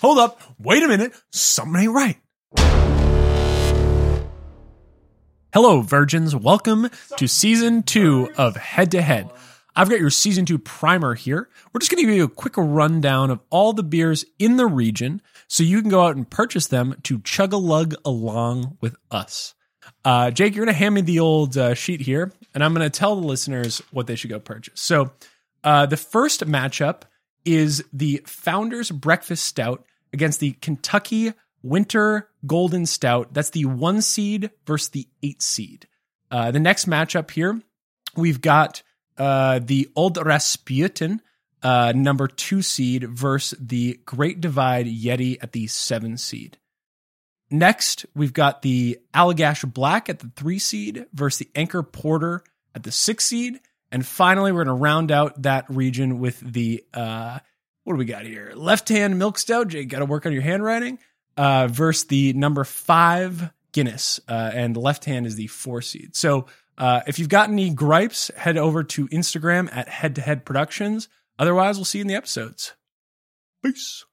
hold up, wait a minute, something ain't right. Hello, virgins. Welcome to season two of Head to Head. I've got your season two primer here. We're just going to give you a quick rundown of all the beers in the region so you can go out and purchase them to chug a lug along with us. Uh, Jake, you're going to hand me the old uh, sheet here, and I'm going to tell the listeners what they should go purchase. So, uh, the first matchup is the Founders Breakfast Stout against the Kentucky Winter Golden Stout. That's the one seed versus the eight seed. Uh, the next matchup here, we've got uh, the Old Rasputin, uh, number two seed, versus the Great Divide Yeti at the seven seed. Next, we've got the Allagash Black at the three seed versus the Anchor Porter at the six seed. And finally, we're going to round out that region with the, uh, what do we got here? Left hand milk stout. Jake, got to work on your handwriting. Uh, versus the number five Guinness. Uh, and the left hand is the four seed. So, uh, if you've got any gripes, head over to Instagram at head to head productions. Otherwise, we'll see you in the episodes. Peace.